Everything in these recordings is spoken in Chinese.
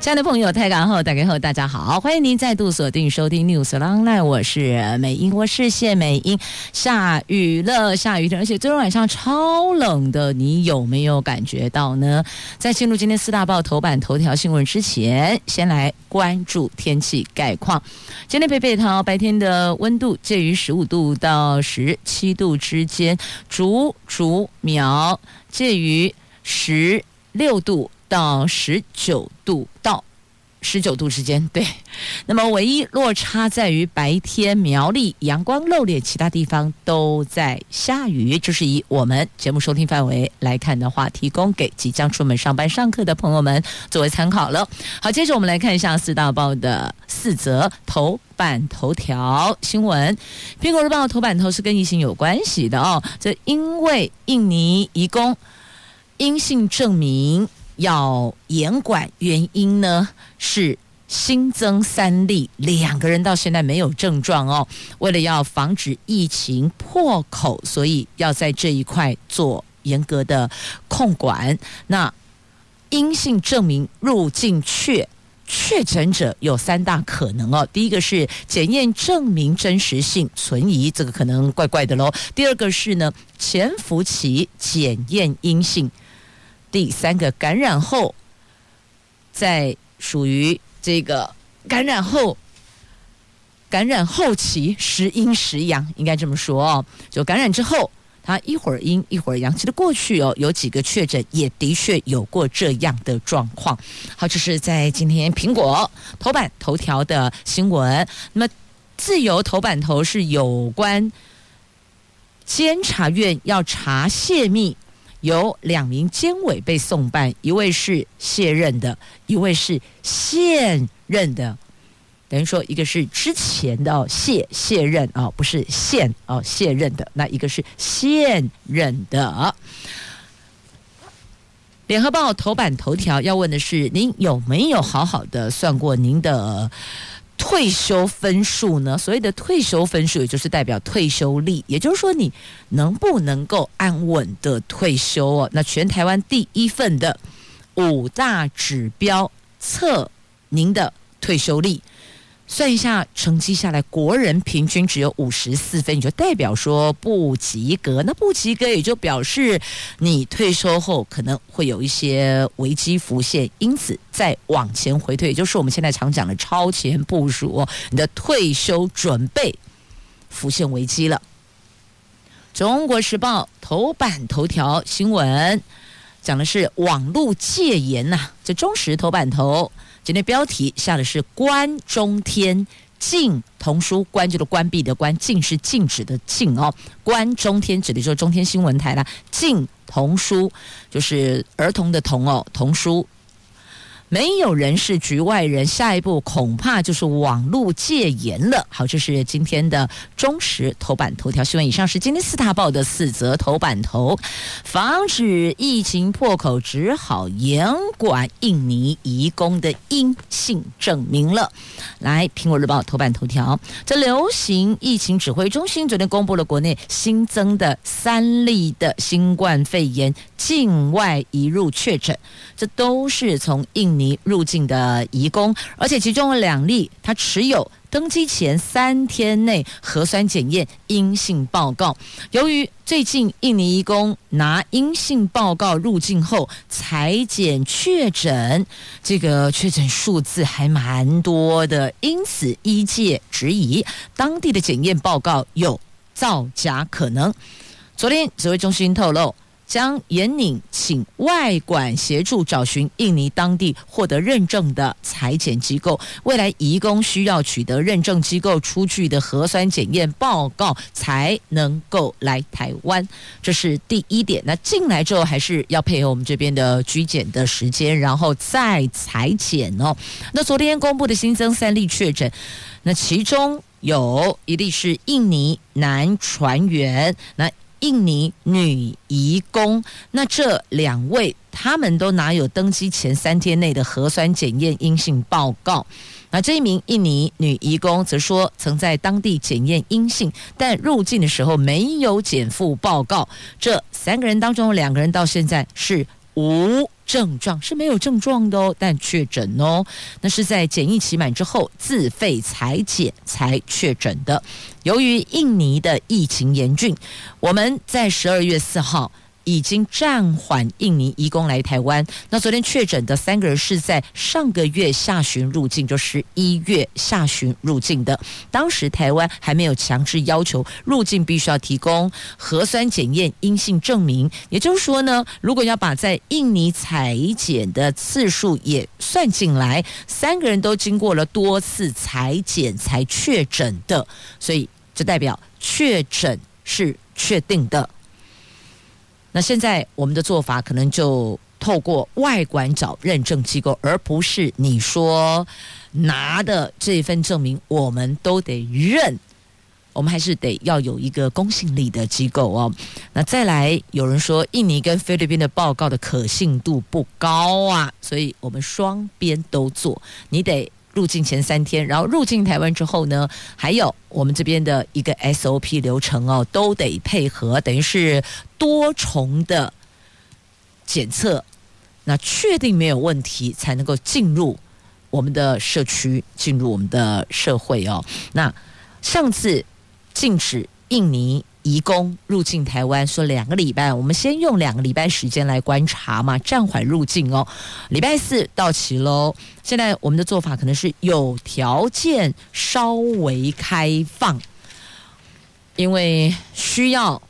亲爱的朋友，台港后，大家好，大家好，欢迎您再度锁定收听 News Online，我是美英，我是谢美英。下雨了，下雨天，而且昨天晚上超冷的，你有没有感觉到呢？在进入今天四大报头版头条新闻之前，先来关注天气概况。今天北北桃白天的温度介于十五度到十七度之间，竹竹苗介于十六度。到十九度到十九度之间，对。那么唯一落差在于白天苗栗阳光露脸，其他地方都在下雨。就是以我们节目收听范围来看的话，提供给即将出门上班上课的朋友们作为参考了。好，接着我们来看一下四大报的四则头版头条新闻。苹果日报头版头是跟疫情有关系的哦，这因为印尼移工阴性证明。要严管，原因呢是新增三例，两个人到现在没有症状哦。为了要防止疫情破口，所以要在这一块做严格的控管。那阴性证明入境确确诊者有三大可能哦。第一个是检验证明真实性存疑，这个可能怪怪的喽。第二个是呢潜伏期检验阴性。第三个感染后，在属于这个感染后感染后期时阴时阳，应该这么说哦。就感染之后，他一会儿阴一会儿阳。其实过去哦，有几个确诊也的确有过这样的状况。好，这是在今天苹果头版头条的新闻。那么自由头版头是有关监察院要查泄密。有两名监委被送办，一位是卸任的，一位是现任的，等于说一个是之前的哦卸卸任哦，不是现哦卸任的，那一个是现任的。联合报头版头条要问的是：您有没有好好的算过您的？退休分数呢？所谓的退休分数，也就是代表退休率，也就是说你能不能够安稳的退休哦？那全台湾第一份的五大指标测您的退休率。算一下成绩下来，国人平均只有五十四分，你就代表说不及格。那不及格也就表示你退休后可能会有一些危机浮现，因此再往前回退，也就是我们现在常讲的超前部署，你的退休准备浮现危机了。中国时报头版头条新闻讲的是网络戒严呐，这中时头版头。今天标题下的是“关中天禁童书”，关就是关闭的关，禁是禁止的禁哦。关中天指的就是中天新闻台啦，禁童书就是儿童的童哦，童书。没有人是局外人，下一步恐怕就是网络戒严了。好，这是今天的中时头版头条新闻。以上是今天四大报的四则头版头。防止疫情破口，只好严管印尼移工的阴性证明了。来，苹果日报头版头条，这流行疫情指挥中心昨天公布了国内新增的三例的新冠肺炎境外移入确诊，这都是从印尼。入境的移工，而且其中有两例，他持有登机前三天内核酸检验阴性报告。由于最近印尼移工拿阴性报告入境后采检确诊，这个确诊数字还蛮多的，因此医界质疑当地的检验报告有造假可能。昨天指挥中心透露。将严拟请外管协助找寻印尼当地获得认证的裁剪机构，未来移工需要取得认证机构出具的核酸检验报告才能够来台湾，这是第一点。那进来之后还是要配合我们这边的居检的时间，然后再裁剪哦。那昨天公布的新增三例确诊，那其中有一例是印尼男船员，那。印尼女移工。那这两位他们都拿有登机前三天内的核酸检验阴性报告。那这一名印尼女移工则说，曾在当地检验阴性，但入境的时候没有检复报告。这三个人当中，两个人到现在是无症状，是没有症状的哦，但确诊哦。那是在检疫期满之后自费裁剪才确诊的。由于印尼的疫情严峻，我们在十二月四号。已经暂缓印尼移工来台湾。那昨天确诊的三个人是在上个月下旬入境，就是一月下旬入境的。当时台湾还没有强制要求入境必须要提供核酸检验阴性证明。也就是说呢，如果要把在印尼采检的次数也算进来，三个人都经过了多次采检才确诊的，所以这代表确诊是确定的。那现在我们的做法可能就透过外管找认证机构，而不是你说拿的这份证明，我们都得认。我们还是得要有一个公信力的机构哦。那再来，有人说印尼跟菲律宾的报告的可信度不高啊，所以我们双边都做，你得。入境前三天，然后入境台湾之后呢，还有我们这边的一个 SOP 流程哦，都得配合，等于是多重的检测，那确定没有问题，才能够进入我们的社区，进入我们的社会哦。那上次禁止印尼。移工入境台湾说两个礼拜，我们先用两个礼拜时间来观察嘛，暂缓入境哦。礼拜四到期喽。现在我们的做法可能是有条件稍微开放，因为需要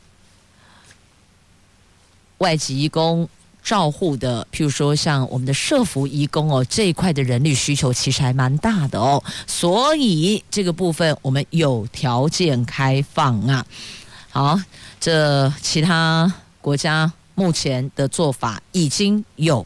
外籍移工照护的，譬如说像我们的社福移工哦，这一块的人力需求其实还蛮大的哦，所以这个部分我们有条件开放啊。好，这其他国家目前的做法已经有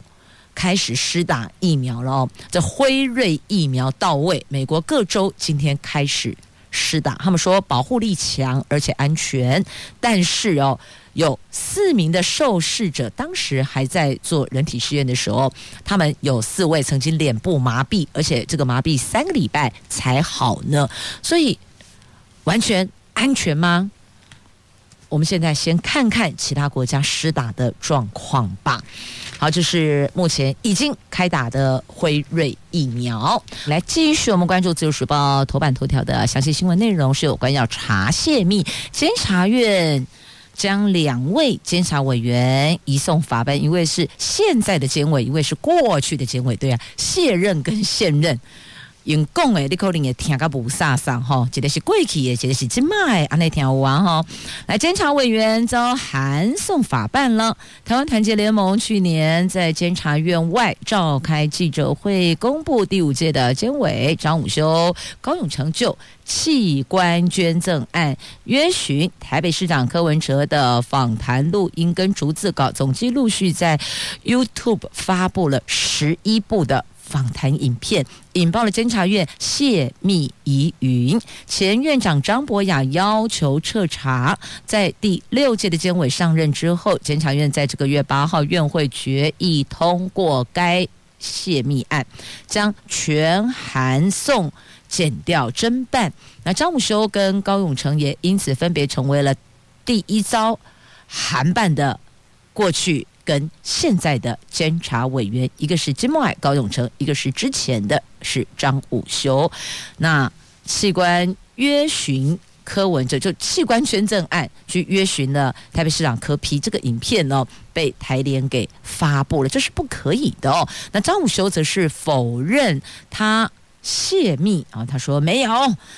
开始施打疫苗了哦。这辉瑞疫苗到位，美国各州今天开始施打，他们说保护力强而且安全。但是哦，有四名的受试者当时还在做人体试验的时候，他们有四位曾经脸部麻痹，而且这个麻痹三个礼拜才好呢。所以完全安全吗？我们现在先看看其他国家施打的状况吧。好，这是目前已经开打的辉瑞疫苗。来，继续我们关注《自由时报》头版头条的详细新闻内容，是有关要查泄密，监察院将两位监察委员移送法办，一位是现在的监委，一位是过去的监委，对啊，卸任跟现任。用讲诶，你可能也听个不飒飒吼，一个是过去的，一个是今麦，安尼听有完吼。来，监察委员遭函送法办了。台湾团结联盟去年在监察院外召开记者会，公布第五届的监委张武修、高永成就器官捐赠案，约询台北市长柯文哲的访谈录音跟逐字稿，总计陆续在 YouTube 发布了十一部的。访谈影片引爆了监察院泄密疑云，前院长张博雅要求彻查。在第六届的监委上任之后，监察院在这个月八号院会决议通过该泄密案，将全函送检调侦办。那张武修跟高永成也因此分别成为了第一遭函办的过去。跟现在的监察委员，一个是金孟爱、高永成，一个是之前的是张武修。那器官约询柯文哲，就器官捐赠案去约询了台北市长柯 P，这个影片呢被台联给发布了，这是不可以的哦。那张武修则是否认他。泄密啊，他说没有。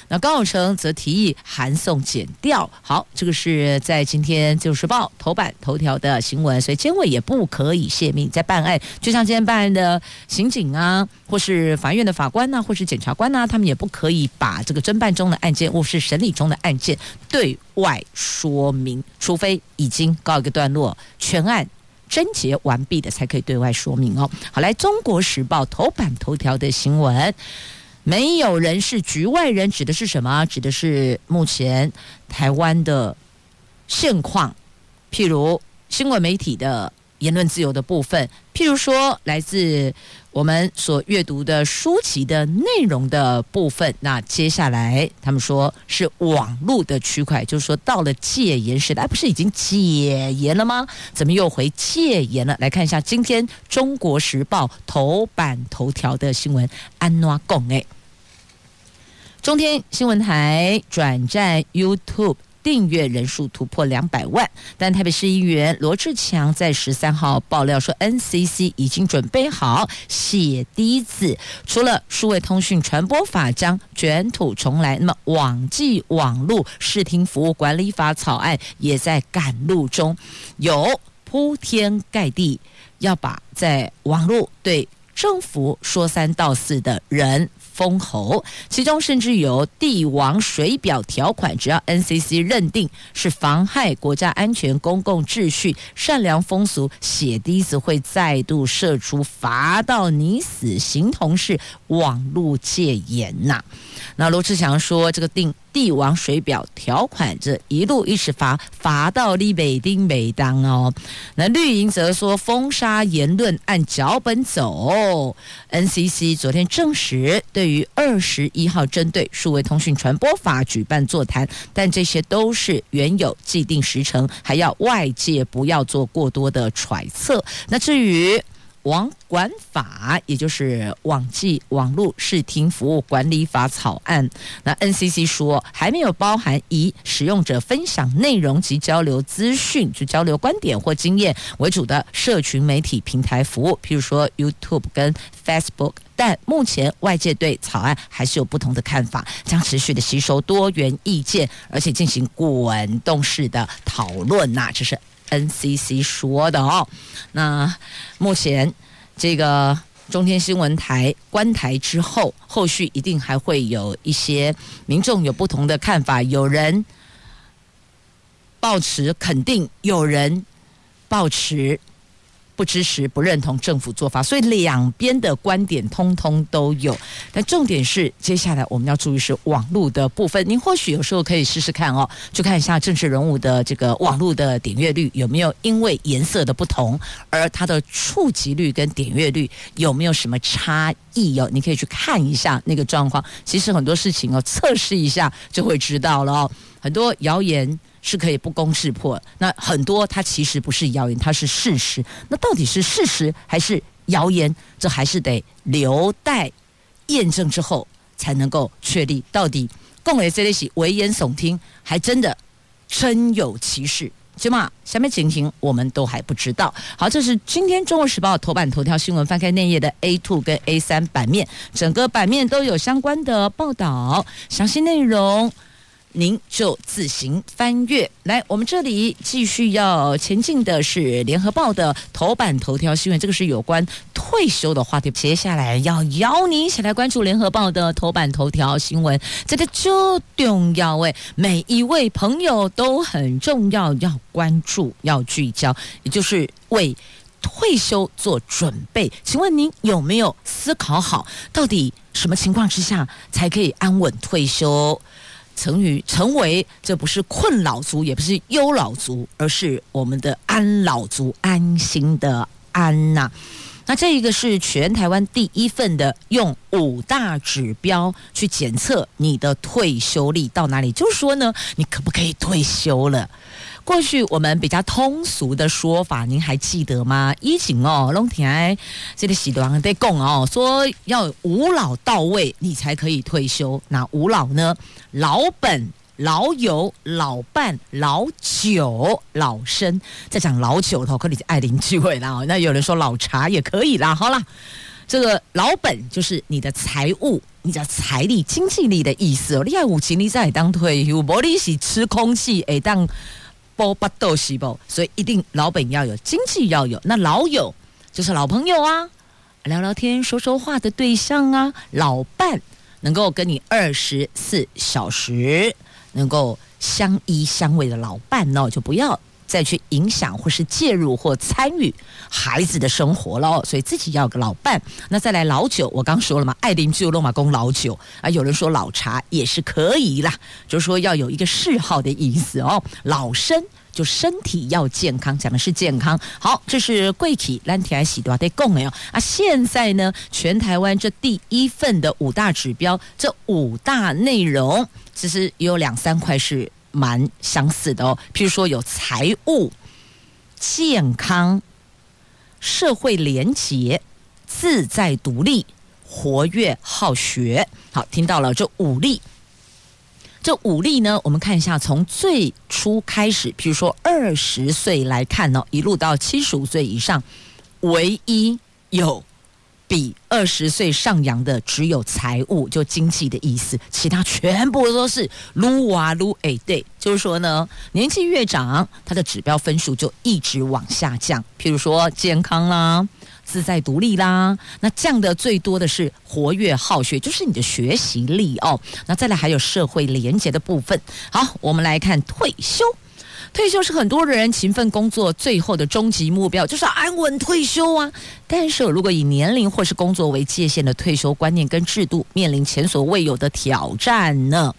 那高永成则提议函送减掉。好，这个是在今天《自由时报》头版头条的新闻，所以监委也不可以泄密，在办案，就像今天办案的刑警啊，或是法院的法官呐、或是检察官呐、他们也不可以把这个侦办中的案件或是审理中的案件对外说明，除非已经告一个段落，全案侦结完毕的，才可以对外说明哦。好，来《中国时报》头版头条的新闻。没有人是局外人，指的是什么？指的是目前台湾的现况譬如新闻媒体的言论自由的部分，譬如说来自我们所阅读的书籍的内容的部分。那接下来他们说是网络的区块，就是说到了戒严时代，不是已经解严了吗？怎么又回戒严了？来看一下今天《中国时报》头版头条的新闻，安怎讲诶。中天新闻台转战 YouTube。订阅人数突破两百万，但台北市议员罗志强在十三号爆料说，NCC 已经准备好血滴子，除了数位通讯传播法将卷土重来，那么网际网路视听服务管理法草案也在赶路中，有铺天盖地要把在网路对政府说三道四的人。封喉，其中甚至有帝王水表条款，只要 NCC 认定是妨害国家安全、公共秩序、善良风俗，血滴子会再度射出，罚到你死，刑同是网路戒严呐。那罗志祥说，这个定。帝王水表条款，这一路一直罚罚到你北丁美当哦。那绿营则说封杀言论按脚本走。NCC 昨天证实，对于二十一号针对数位通讯传播法举办座谈，但这些都是原有既定时程，还要外界不要做过多的揣测。那至于。网管法，也就是网际网络视听服务管理法草案，那 NCC 说还没有包含以使用者分享内容及交流资讯，就交流观点或经验为主的社群媒体平台服务，譬如说 YouTube 跟 Facebook。但目前外界对草案还是有不同的看法，将持续的吸收多元意见，而且进行滚动式的讨论呐，这是。NCC 说的哦，那目前这个中天新闻台关台之后，后续一定还会有一些民众有不同的看法，有人抱持肯定，有人抱持。不支持、不认同政府做法，所以两边的观点通通都有。但重点是，接下来我们要注意是网络的部分。您或许有时候可以试试看哦，去看一下政治人物的这个网络的点阅率有没有因为颜色的不同，而它的触及率跟点阅率有没有什么差异哦？你可以去看一下那个状况。其实很多事情哦，测试一下就会知道了哦。很多谣言。是可以不攻自破，那很多它其实不是谣言，它是事实。那到底是事实还是谣言？这还是得留待验证之后才能够确立。到底共为这类是危言耸听，还真的真有其事？起码下面情形我们都还不知道。好，这是今天《中国时报》头版头条新闻，翻开内页的 A two 跟 A 三版面，整个版面都有相关的报道，详细内容。您就自行翻阅。来，我们这里继续要前进的是《联合报》的头版头条新闻，这个是有关退休的话题。接下来要邀您一起来关注《联合报》的头版头条新闻，这个就重要诶，每一位朋友都很重要，要关注，要聚焦，也就是为退休做准备。请问您有没有思考好，到底什么情况之下才可以安稳退休？成于成为，这不是困老族，也不是忧老族，而是我们的安老族，安心的安呐、那这一个是全台湾第一份的用五大指标去检测你的退休力到哪里，就是说呢，你可不可以退休了？过去我们比较通俗的说法，您还记得吗？以前哦，龙田这个习惯在讲哦，说要五老到位，你才可以退休。那五老呢？老本、老友、老伴、老酒、老生。在讲老酒头，可你爱邻聚会啦。那有人说老茶也可以啦。好啦，这个老本就是你的财务、你的财力、经济力的意思哦。你爱五千，你在当退休，无你是吃空气，哎当。波不豆细胞，所以一定老本要有，经济要有。那老友就是老朋友啊，聊聊天、说说话的对象啊。老伴能够跟你二十四小时能够相依相偎的老伴呢，就不要。再去影响或是介入或参与孩子的生活了，所以自己要个老伴。那再来老酒，我刚说了嘛，爱邻居罗马公老酒啊，有人说老茶也是可以啦，就是说要有一个嗜好的意思哦。老生就身体要健康，讲的是健康。好，这是贵体蓝天喜多的共有啊。现在呢，全台湾这第一份的五大指标，这五大内容其实也有两三块是蛮相似的哦。譬如说有财务、健康、社会连结、自在独立、活跃好学。好，听到了这五例。这五例呢，我们看一下，从最初开始，比如说二十岁来看呢，一路到七十五岁以上，唯一有比二十岁上扬的，只有财务，就经济的意思，其他全部都是撸啊撸。哎，对，就是说呢，年纪越长，它的指标分数就一直往下降。譬如说健康啦。自在独立啦，那降的最多的是活跃好学，就是你的学习力哦。那再来还有社会连结的部分。好，我们来看退休。退休是很多人勤奋工作最后的终极目标，就是安稳退休啊。但是如果以年龄或是工作为界限的退休观念跟制度，面临前所未有的挑战呢？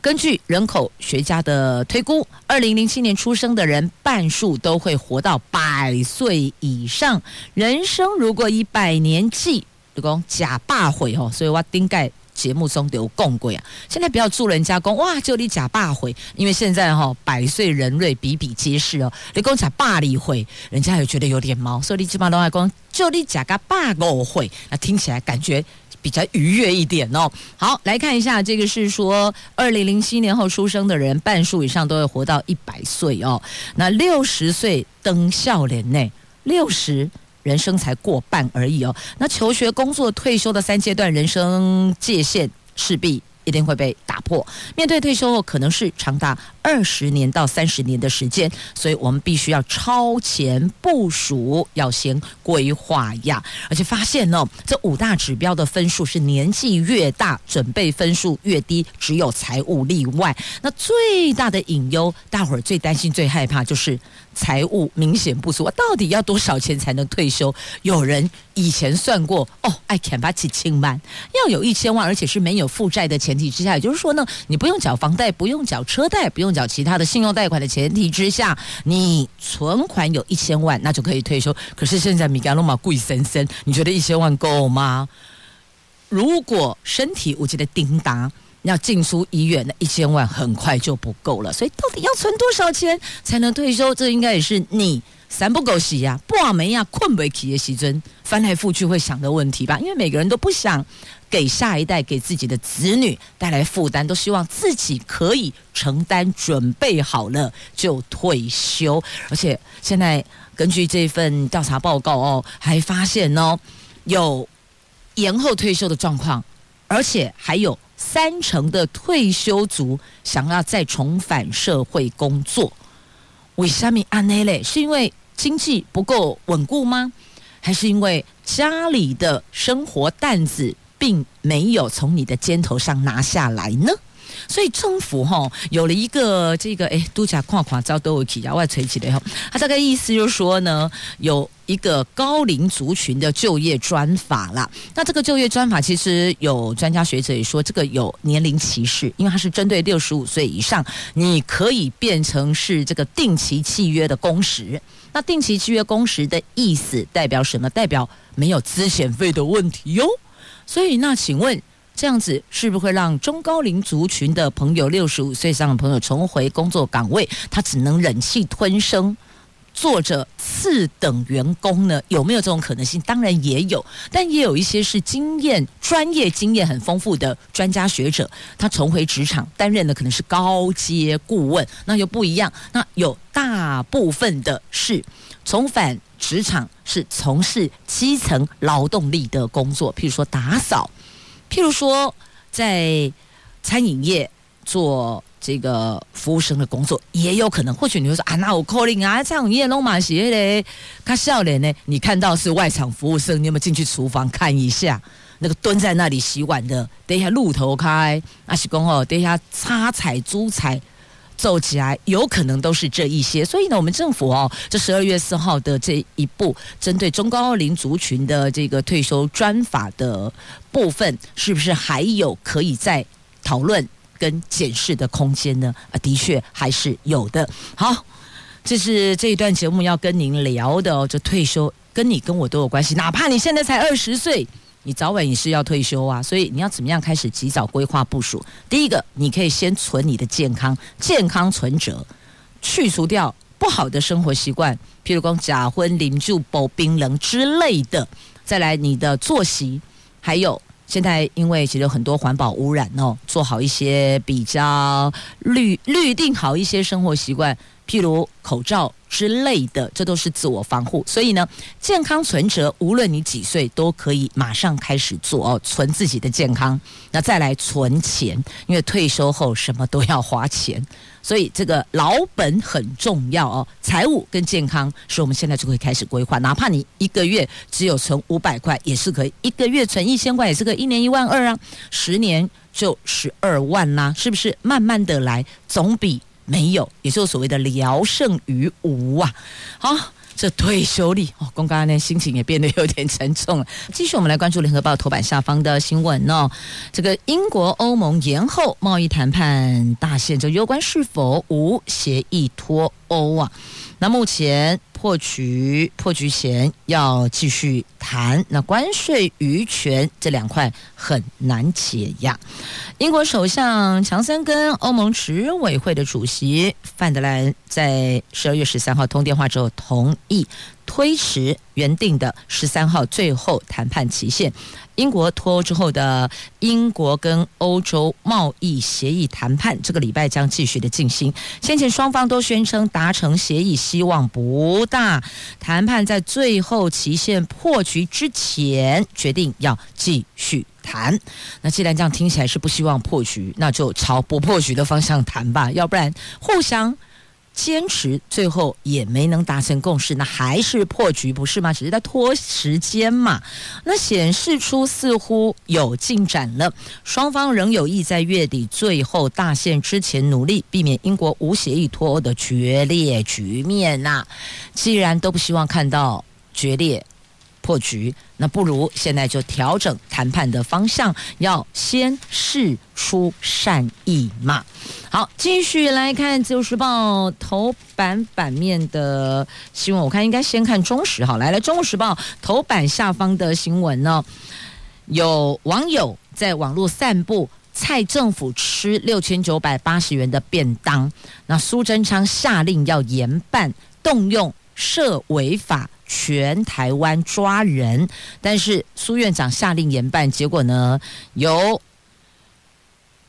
根据人口学家的推估，二零零七年出生的人半数都会活到百岁以上。人生如果以百年计，就讲假霸回哦，所以我顶盖节目中都有讲过啊。现在不要祝人家讲哇，就你假霸回，因为现在哈、百岁人瑞比比皆是哦。你讲假霸里回，人家也觉得有点毛，所以你基本上都爱讲就你假个霸五回，那听起来感觉。比较愉悦一点哦。好，来看一下，这个是说，二零零七年后出生的人，半数以上都会活到一百岁哦。那六十岁登孝年内，六十人生才过半而已哦。那求学、工作、退休的三阶段人生界限势必。一定会被打破。面对退休后，可能是长达二十年到三十年的时间，所以我们必须要超前部署，要先规划呀。而且发现呢，这五大指标的分数是年纪越大，准备分数越低，只有财务例外。那最大的隐忧，大伙儿最担心、最害怕就是。财务明显不足，我到底要多少钱才能退休？有人以前算过，哦，爱砍把几千万，要有一千万，而且是没有负债的钱前提之下，也就是说呢，你不用缴房贷，不用缴车贷，不用缴其他的信用贷款的前提之下，你存款有一千万，那就可以退休。可是现在米干罗马贵森森，你觉得一千万够吗？如果身体无极的叮当。要进出医院，那一千万很快就不够了。所以到底要存多少钱才能退休？这应该也是你三不狗洗呀、不好没呀、困不起的时阵，翻来覆去会想的问题吧。因为每个人都不想给下一代、给自己的子女带来负担，都希望自己可以承担，准备好了就退休。而且现在根据这份调查报告哦，还发现哦，有延后退休的状况，而且还有。三成的退休族想要再重返社会工作，为什么安内嘞？是因为经济不够稳固吗？还是因为家里的生活担子并没有从你的肩头上拿下来呢？所以政府哈有了一个这个哎，度假跨跨招都有起啊，外垂起的哈，他大概意思就是说呢，有一个高龄族群的就业专法啦。那这个就业专法其实有专家学者也说，这个有年龄歧视，因为它是针对六十五岁以上，你可以变成是这个定期契约的工时。那定期契约工时的意思代表什么？代表没有资遣费的问题哟。所以那请问。这样子是不是会让中高龄族群的朋友、六十五岁以上的朋友重回工作岗位？他只能忍气吞声，做着次等员工呢？有没有这种可能性？当然也有，但也有一些是经验、专业经验很丰富的专家学者，他重回职场担任的可能是高阶顾问，那又不一样。那有大部分的是重返职场，是从事基层劳动力的工作，譬如说打扫。譬如说，在餐饮业做这个服务生的工作，也有可能。或许你会说啊，那我 calling 啊，餐饮业弄满鞋嘞，他笑脸呢？你看到是外场服务生，你有没有进去厨房看一下？那个蹲在那里洗碗的，等一下露头开，阿是公哦，等一下插菜、煮菜。走起来有可能都是这一些，所以呢，我们政府哦，这十二月四号的这一部针对中高龄族群的这个退休专法的部分，是不是还有可以再讨论跟检视的空间呢？啊，的确还是有的。好，这是这一段节目要跟您聊的哦，这退休跟你跟我都有关系，哪怕你现在才二十岁，你早晚也是要退休啊，所以你要怎么样开始及早规划部署？第一个，你可以先存你的健康，健康存折，去除掉不好的生活习惯，譬如讲假婚、饮酒、保冰冷之类的，再来你的作息，还有。现在因为其实有很多环保污染哦，做好一些比较绿绿定好一些生活习惯，譬如口罩。之类的，这都是自我防护。所以呢，健康存折，无论你几岁，都可以马上开始做哦，存自己的健康。那再来存钱，因为退休后什么都要花钱，所以这个老本很重要哦。财务跟健康是我们现在就可以开始规划，哪怕你一个月只有存五百块，也是可以；一个月存一千块，也是可以；一年一万二啊，十年就十二万啦，是不是？慢慢的来，总比。没有，也就是所谓的聊胜于无啊！好，这退休率哦，公刚呢心情也变得有点沉重了。继续，我们来关注联合报头版下方的新闻哦。这个英国欧盟延后贸易谈判大限，就有关是否无协议脱欧啊？那目前。破局破局前要继续谈，那关税渔权这两块很难解压。英国首相强森跟欧盟执委会的主席范德兰在十二月十三号通电话之后，同意推迟原定的十三号最后谈判期限。英国脱欧之后的英国跟欧洲贸易协议谈判，这个礼拜将继续的进行。先前双方都宣称达成协议希望不大，谈判在最后期限破局之前，决定要继续谈。那既然这样听起来是不希望破局，那就朝不破局的方向谈吧，要不然互相。坚持最后也没能达成共识，那还是破局不是吗？只是在拖时间嘛。那显示出似乎有进展了，双方仍有意在月底最后大限之前努力，避免英国无协议脱欧的决裂局面呐、既然都不希望看到决裂。破局，那不如现在就调整谈判的方向，要先试出善意嘛。好，继续来看《自由时报》头版版面的新闻，我看应该先看中时。好，来了，《中时报》头版下方的新闻呢，有网友在网络散布蔡政府吃六千九百八十元的便当，那苏贞昌下令要严办，动用涉违法。全台湾抓人，但是苏院长下令严办，结果呢，由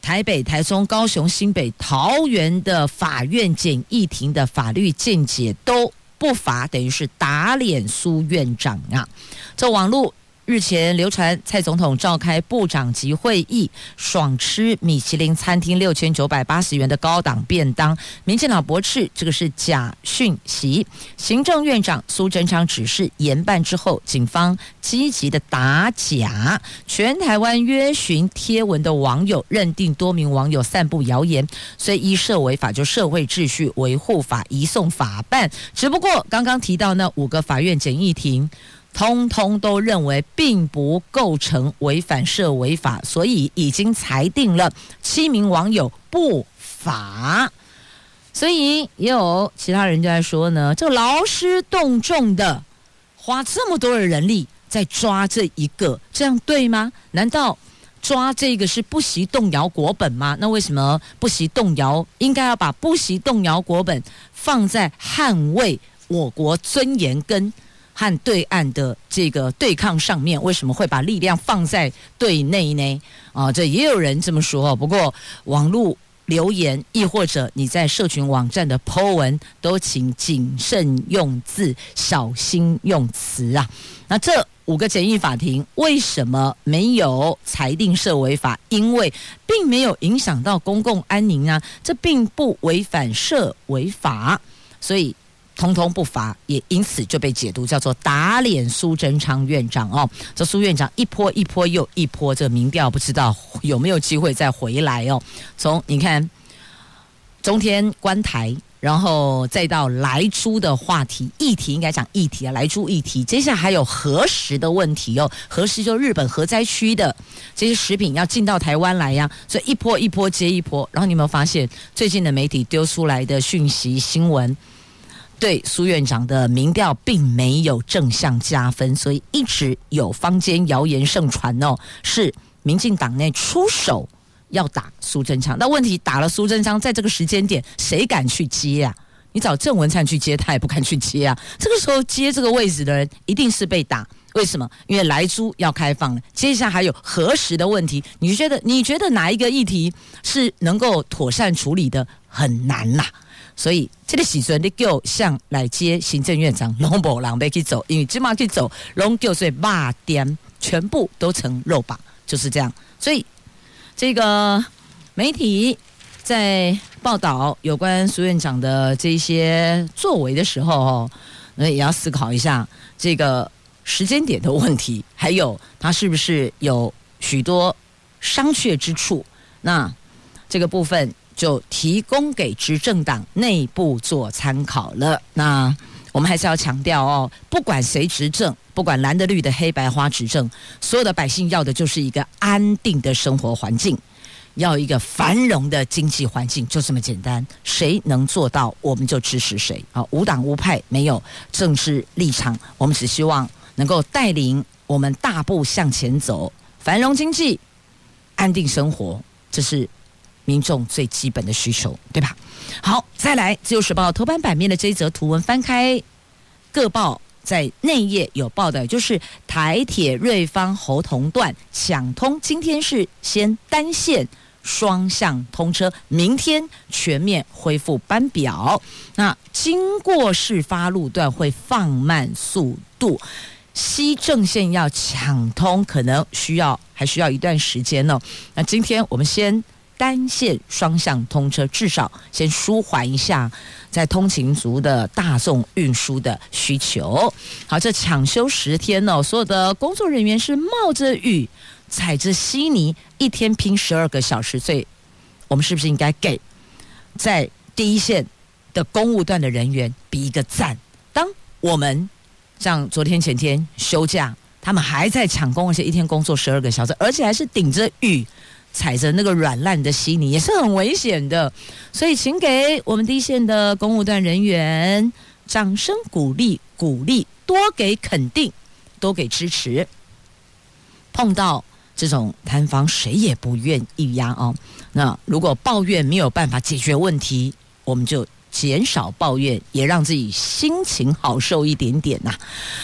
台北、台中、高雄、新北、桃园的法院简易庭的法律见解都不乏，等于是打脸苏院长啊！这网络。日前流传蔡总统召开部长级会议，爽吃米其林餐厅六千九百八十元的高档便当，民进党驳斥这个是假讯息。行政院长苏贞昌指示严办之后，警方积极的打假，全台湾约寻贴文的网友认定多名网友散布谣言，所以依涉违法就社会秩序维护法移送法办。只不过刚刚提到那五个法院简易庭。通通都认为并不构成违反涉违法，所以已经裁定了七名网友不罚。所以也有其他人就在说呢，这劳师动众的花这么多的人力在抓这一个，这样对吗？难道抓这个是不惜动摇国本吗？那为什么不惜动摇？应该要把不惜动摇国本放在捍卫我国尊严跟。和对岸的这个对抗上面，为什么会把力量放在对内呢？啊，这也有人这么说。不过网络留言，亦或者你在社群网站的 po 文，都请谨慎用字，小心用词啊。那这五个简易法庭为什么没有裁定涉违法？因为并没有影响到公共安宁啊，这并不违反涉违法，所以。通通不罚，也因此就被解读叫做打脸苏贞昌院长哦。这苏院长一波一波又一波，这民调不知道有没有机会再回来哦。从你看中天观台，然后再到莱猪的话题议题，应该讲议题啊，莱猪议题。接下来还有核食的问题哦，核食就日本核灾区的这些食品要进到台湾来呀，所以一波一波接一波。然后你有没有发现最近的媒体丢出来的讯息新闻？对苏院长的民调并没有正向加分，所以一直有坊间谣言盛传哦，是民进党内出手要打苏贞昌。那问题打了苏贞昌，在这个时间点，谁敢去接啊？你找郑文灿去接，他也不敢去接啊。这个时候接这个位置的人，一定是被打。为什么？因为莱猪要开放了，接下来还有核实的问题。你觉得？你觉得哪一个议题是能够妥善处理的？很难呐。所以这个时阵你就向来接行政院长龙博朗被去走，因为芝麻去走龙就是霸点，全部都成肉靶，就是这样。所以这个媒体在报道有关苏院长的这些作为的时候，那也要思考一下这个时间点的问题，还有他是不是有许多商榷之处？那这个部分。就提供给执政党内部做参考了。那我们还是要强调哦，不管谁执政，不管蓝的绿的黑白花执政，所有的百姓要的就是一个安定的生活环境，要一个繁荣的经济环境，就这么简单。谁能做到，我们就支持谁啊！无党无派，没有政治立场，我们只希望能够带领我们大步向前走，繁荣经济，安定生活，这是。民众最基本的需求，对吧？好，再来《自由时报》头版版面的这一则图文，翻开各报在内页有报的，就是台铁瑞芳侯硐段抢通，今天是先单线双向通车，明天全面恢复班表。那经过事发路段会放慢速度，西正线要抢通，可能需要还需要一段时间呢、那今天我们先。单线双向通车，至少先舒缓一下在通勤族的大众运输的需求。好，这抢修十天哦，所有的工作人员是冒着雨、踩着稀泥，一天拼十二个小时。所以，我们是不是应该给在第一线的公务段的人员比一个赞？当我们像昨天、前天休假，他们还在抢工，而且一天工作十二个小时，而且还是顶着雨。踩着那个软烂的稀泥也是很危险的，所以请给我们第一线的公务段人员掌声鼓励，鼓励多给肯定，多给支持。碰到这种摊方，谁也不愿意呀！哦，那如果抱怨没有办法解决问题，我们就。减少抱怨，也让自己心情好受一点点呐、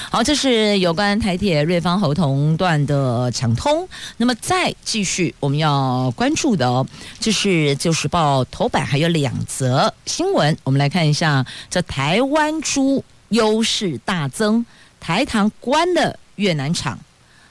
好，这是有关台铁瑞芳猴硐段的抢通。那么再继续，我们要关注的哦，就是《自由时报》头版还有两则新闻，我们来看一下。这台湾猪优势大增，台糖关了越南厂。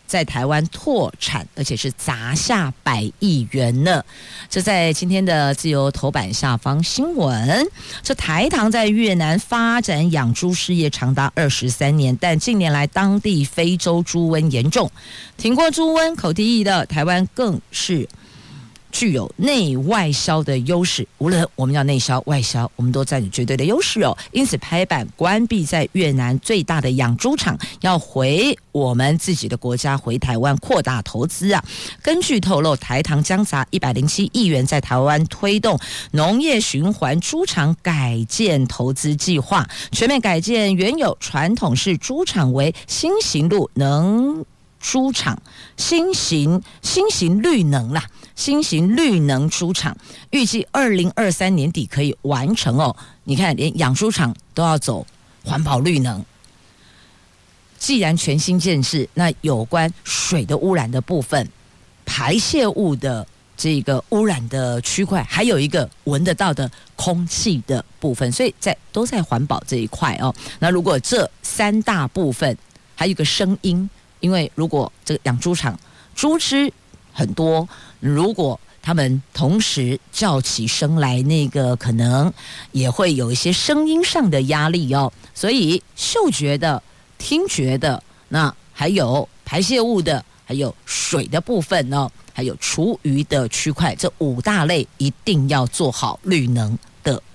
在台湾拓产，而且是砸下百亿元呢。这在今天的自由头版下方新闻。这台糖在越南发展养猪事业长达二十三年，但近年来当地非洲猪瘟严重，挺过猪瘟，口蹄疫的台湾更是。具有内外销的优势，无论我们要内销外销，我们都占有绝对的优势哦。因此拍板关闭在越南最大的养猪场，要回我们自己的国家，回台湾扩大投资啊。根据透露，台糖将砸一百零七亿元在台湾推动农业循环猪场改建投资计划，全面改建原有传统式猪场为新型路能猪场，新型新型绿能啦。新型绿能猪场预计二零二三年底可以完成哦。你看，连养猪场都要走环保绿能。既然全新建设，那有关水的污染的部分、排泄物的这个污染的区块，还有一个闻得到的空气的部分，所以在都在环保这一块哦。那如果这三大部分还有一个声音，因为如果这个养猪场猪只很多。如果他们同时叫起声来，那个可能也会有一些声音上的压力哦。所以嗅觉的、听觉的，那还有排泄物的，还有水的部分哦，还有厨余的区块，这五大类一定要做好绿能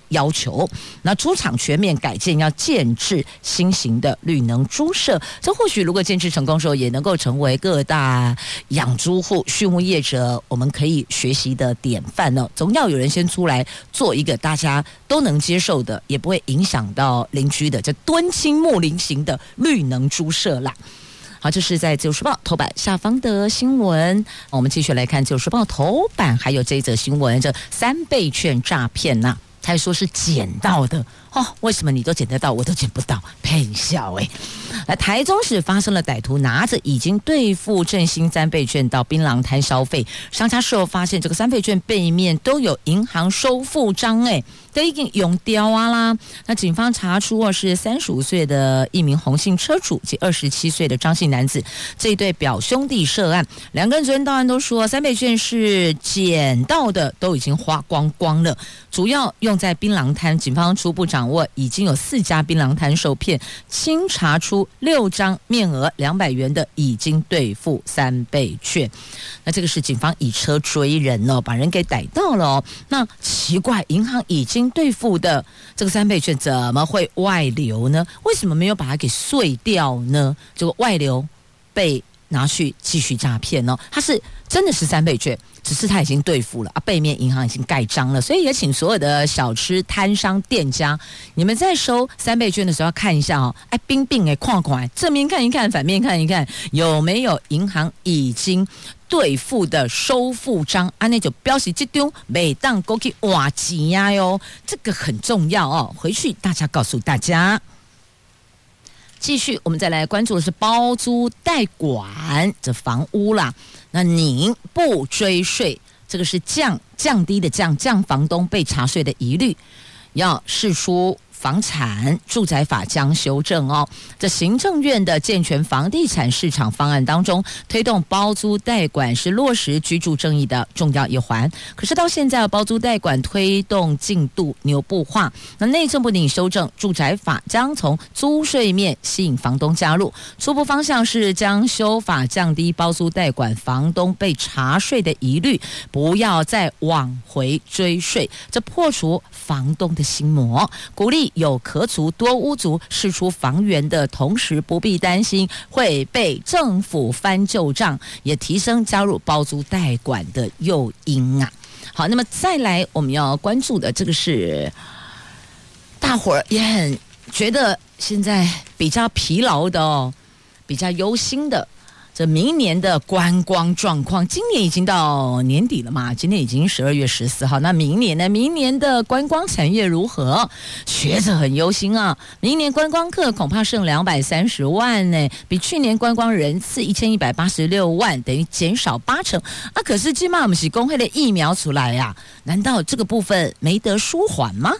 要求。那猪场全面改建，要建置新型的绿能猪舍。这或许如果建置成功的时候，也能够成为各大养猪户、畜牧业者我们可以学习的典范呢。总要有人先出来做一个大家都能接受的，也不会影响到邻居的这敦亲睦邻型的绿能猪舍啦。好，这是在《自由时报》头版下方的新闻。我们继续来看《自由时报》头版，还有这一则新闻：这三倍券诈骗呐，还说是捡到的。哦，为什么你都捡得到，我都捡不到？骗笑哎！来，台中市发生了歹徒拿着已经兑付振兴三倍券到槟榔摊消费，商家事后发现这个三倍券背面都有银行收付章，哎，都已经用掉啊啦！那警方查出啊，是三十五岁的一名洪姓车主及二十七岁的张姓男子，这一对表兄弟涉案，两个人昨天到案都说三倍券是捡到的，都已经花光光了，主要用在槟榔摊。警方初步掌握已经有四家槟榔摊受骗，清查出六张面额两百元的已经兑付三倍券。那这个是警方以车追人哦，把人给逮到了哦。那奇怪，银行已经兑付的这个三倍券怎么会外流呢？为什么没有把它给碎掉呢？这个外流被拿去继续诈骗呢？它是真的是三倍券。只是他已经兑付了啊，背面银行已经盖章了，所以也请所有的小吃摊商店家，你们在收三倍券的时候要看一下哦，哎，冰冰哎，框框，正面看一看，反面看一看，有没有银行已经兑付的收付章啊？那就标示这丢，每当过去哇钱呀哟，这个很重要哦。回去大家告诉大家，继续我们再来关注的是包租代管这房屋啦。那您不追税，这个是降降低的降降房东被查税的疑虑，要释出。房产住宅法将修正哦，在行政院的健全房地产市场方案当中，推动包租代管是落实居住正义的重要一环。可是到现在，包租代管推动进度牛步化。那内政部拟修正住宅法，将从租税面吸引房东加入。初步方向是将修法降低包租代管房东被查税的疑虑，不要再往回追税，这破除房东的心魔，鼓励。有壳族多屋族释出房源的同时，不必担心会被政府翻旧账，也提升加入包租代管的诱因啊。好，那么再来我们要关注的这个是大伙儿也很觉得现在比较疲劳的哦，比较忧心的。这明年的观光状况，今年已经到年底了嘛？今天已经十二月十四号，那明年呢？明年的观光产业如何？学者很忧心啊！明年观光客恐怕剩两百三十万呢，比去年观光人次一千一百八十六万，等于减少八成啊！可是今嘛我们是公会的疫苗出来呀、难道这个部分没得舒缓吗？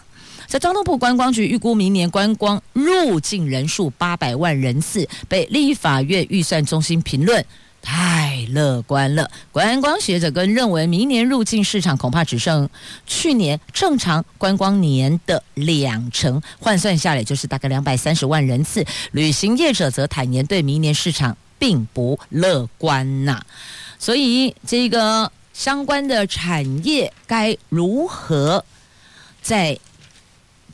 在交通部观光局预估，明年观光入境人数八百万人次，被立法院预算中心评论太乐观了。观光学者更认为，明年入境市场恐怕只剩去年正常观光年的两成，换算下来就是大概两百三十万人次。旅行业者则坦言，对明年市场并不乐观呐。所以，这个相关的产业该如何在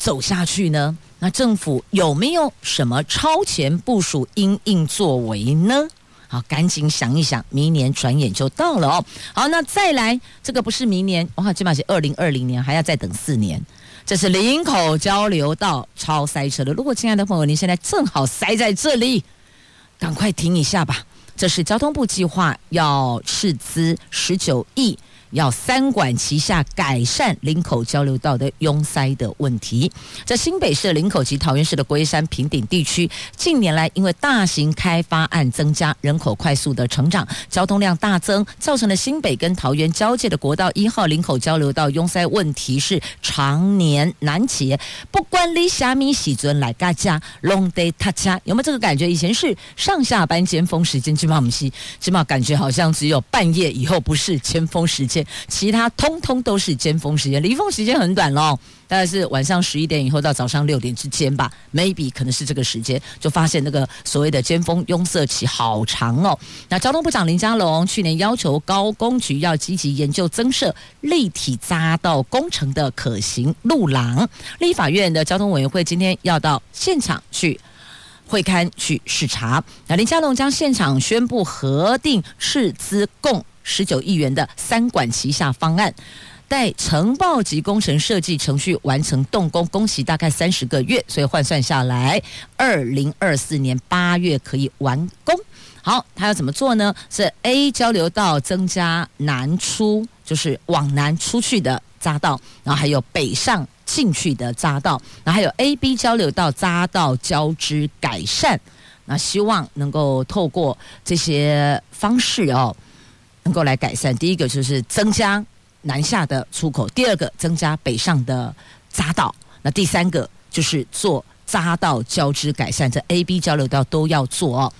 走下去呢？那政府有没有什么超前部署、因应作为呢？好，赶紧想一想，明年转眼就到了哦。好，那再来，这个不是明年，哇，起码是二零二零年，还要再等四年。这是林口交流道超塞车的。如果亲爱的朋友，您现在正好塞在这里，赶快停一下吧。这是交通部计划要斥资十九亿。要三管齐下改善林口交流道的拥塞的问题。在新北市林口及桃园市的龟山平顶地区，近年来因为大型开发案增加，人口快速的成长，交通量大增，造成了新北跟桃园交界的国道一号林口交流道拥塞问题是常年难解。不管你虾米喜尊来嘎家，拢得他家，有没有这个感觉？以前是上下班尖峰时间，起码我们是，起码感觉好像只有半夜以后不是尖峰时间。其他通通都是尖峰时间。离峰时间很短喽，大概是晚上十一点以后到早上六点之间吧，maybe 可能是这个时间，就发现那个所谓的尖峰拥塞期好长哦。那交通部长林佳龙去年要求高工局要积极研究增设立体匝道工程的可行路廊，立法院的交通委员会今天要到现场去。会勘去视察，那林佳龙将现场宣布核定斥资共十九亿元的三管齐下方案，待承包及工程设计程序完成动工，工期大概三十个月，所以换算下来，二零二四年八月可以完工。好，他要怎么做呢？是 A 交流道增加南出，就是往南出去的匝道，然后还有北上。进去的匝道，然后还有 A、B 交流道匝道交织改善，那希望能够透过这些方式哦，能够来改善。第一个就是增加南下的出口，第二个增加北上的匝道，那第三个就是做匝道交织改善，这 A、B 交流道都要做哦。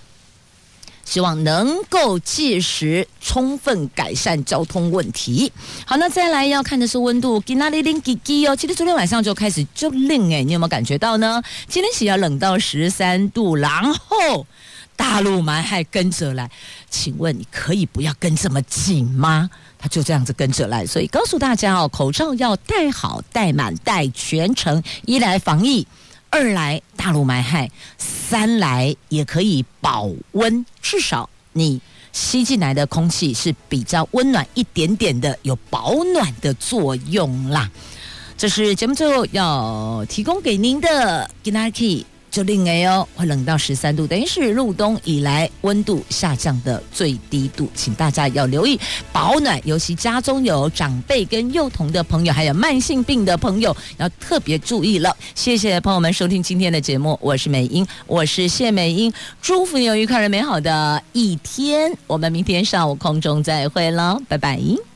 希望能够届时充分改善交通问题。好，那再来要看的是温度，今天零几几哦，其实昨天晚上就开始就冷诶，你有没有感觉到呢？今天是要冷到十三度，然后大陆霾还跟着来，请问你可以不要跟这么紧吗？他就这样子跟着来，所以告诉大家哦，口罩要戴好、戴满、戴全程，一来防疫。二来大陆霾害，三来也可以保温，至少你吸进来的空气是比较温暖一点点的，有保暖的作用啦。这是节目最后要提供给您的 Ginarki。就令 A 哦，会冷到十三度，等于是入冬以来温度下降的最低度，请大家要留意保暖，尤其家中有长辈跟幼童的朋友，还有慢性病的朋友，要特别注意了。谢谢朋友们收听今天的节目，我是美英，我是谢美英，祝福你有愉快而美好的一天，我们明天上午空中再会了，拜拜。